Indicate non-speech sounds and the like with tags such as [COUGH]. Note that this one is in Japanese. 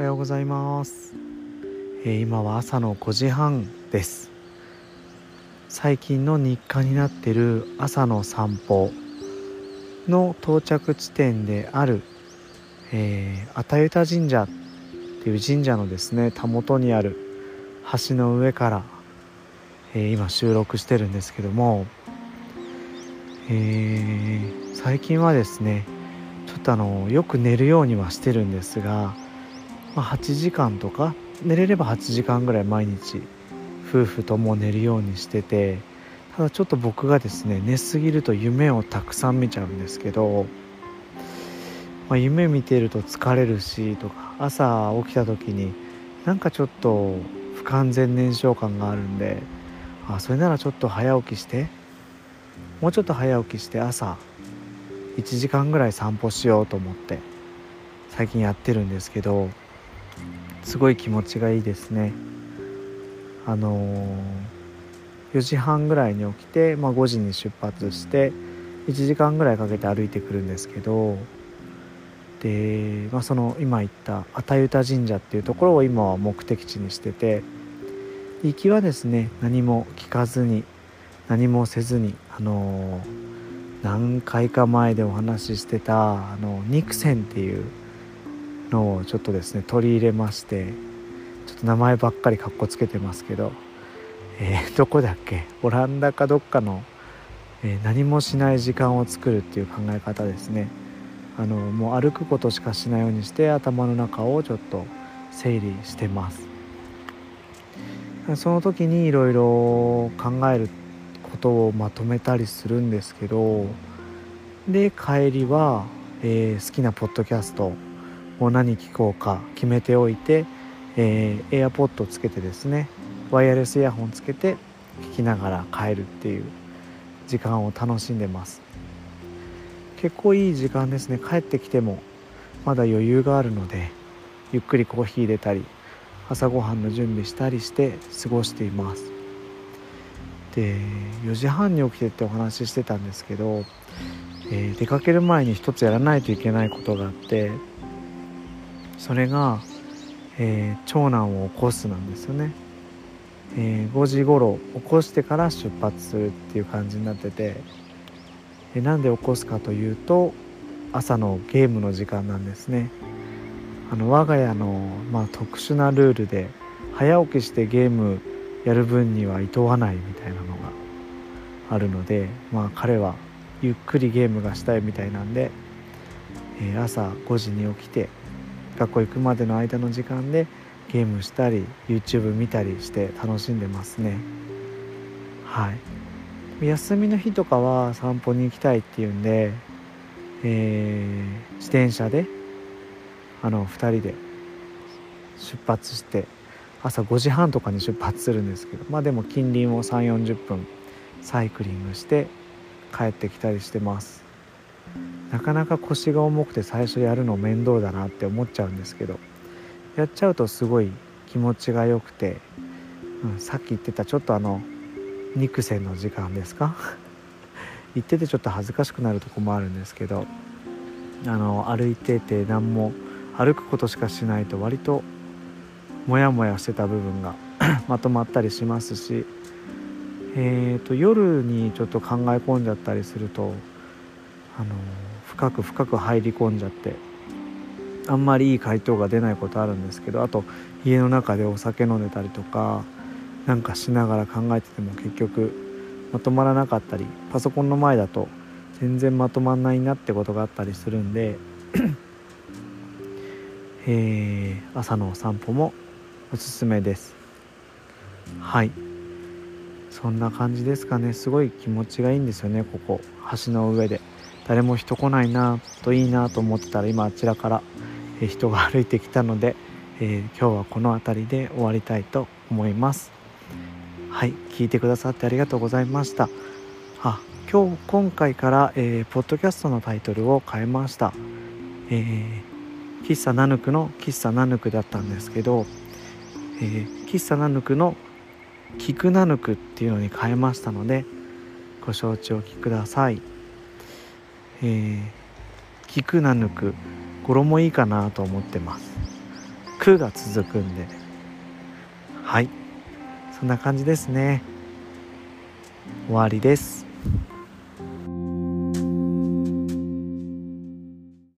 おはようございます、えー、今は朝の5時半です。最近の日課になってる朝の散歩の到着地点である、えー、アタユタ神社っていう神社のですねたもとにある橋の上から、えー、今収録してるんですけども、えー、最近はですねちょっとあのよく寝るようにはしてるんですが、まあ、8時間とか寝れれば8時間ぐらい毎日夫婦とも寝るようにしててただちょっと僕がですね寝すぎると夢をたくさん見ちゃうんですけど、まあ、夢見てると疲れるしとか朝起きた時になんかちょっと不完全燃焼感があるんであそれならちょっと早起きしてもうちょっと早起きして朝1時間ぐらい散歩しようと思って最近やってるんですけどすごい気持ちがいいですね。あのー、4時半ぐらいに起きて、まあ、5時に出発して1時間ぐらいかけて歩いてくるんですけどで、まあ、その今言ったアタユタ神社っていうところを今は目的地にしてて行きはですね何も聞かずに何もせずにあのー何回か前でお話ししてたあの肉線っていうのをちょっとですね取り入れましてちょっと名前ばっかりかっこつけてますけど、えー、どこだっけ？オランダかどっかの、えー、何もしない時間を作るっていう考え方ですね。あのもう歩くことしかしないようにして頭の中をちょっと整理してます。その時にいろいろ考えることをまとめたりするんですけどで帰りは、えー、好きなポッドキャストを何聞こうか決めておいて、えー、AirPod つけてですねワイヤレスイヤホンつけて聞きながら帰るっていう時間を楽しんでます。結構いい時間ですね。帰ってきてもまだ余裕があるのでゆっくりコーヒー入れたり朝ごはんの準備したりして過ごしています。で4時半に起きてってお話ししてたんですけど、えー、出かける前に一つやらないといけないことがあってそれが、えー、長男を起こすなんですよね、えー、5時頃起こしてから出発するっていう感じになってて。でなんで起こすかというと朝のゲームの時間なんですね。あの我が家の、まあ、特殊なルールで早起きしてゲームやる分にはいとわないみたいなのがあるのでまあ彼はゆっくりゲームがしたいみたいなんで、えー、朝5時に起きて学校行くまでの間の時間でゲームしたり YouTube 見たりして楽しんでますね。はい。休みの日とかは散歩に行きたいっていうんで、えー、自転車であの2人で出発して朝5時半とかに出発するんですけどまあでも近隣を3 4 0分サイクリングして帰ってきたりしてます。なかなか腰が重くて最初やるの面倒だなって思っちゃうんですけどやっちゃうとすごい気持ちが良くて、うん、さっき言ってたちょっとあの肉線の時間ですか？[LAUGHS] 言っててちょっと恥ずかしくなるとこもあるんですけどあの歩いてて何も歩くことしかしないと割とモヤモヤしてた部分が [COUGHS] まとまったりしますし、えーと、夜にちょっと考え込んじゃったりするとあの深く深く入り込んじゃってあんまりいい回答が出ないことあるんですけどあと家の中でお酒飲んでたりとかなんかしながら考えてても結局まとまらなかったりパソコンの前だと全然まとまんないなってことがあったりするんで [COUGHS] えー、朝のお散歩もおすすめです。はい。そんな感じですかね。すごい気持ちがいいんですよねここ。橋の上で。誰も人来ないなといいなと思ってたら今あちらから人が歩いてきたので、えー、今日はこの辺りで終わりたいと思います。はい聞いてくださってありがとうございました。あ今日今回から、えー、ポッドキャストのタイトルを変えました。え、喫茶ナヌクの喫茶ナヌクだったんですけどえ、喫茶ナヌクのキクナヌクっていうのに変えましたのでご承知おきください、えー、キクナヌク語呂もいいかなと思ってます。くが続くんで。はい。そんな感じですね。終わりです。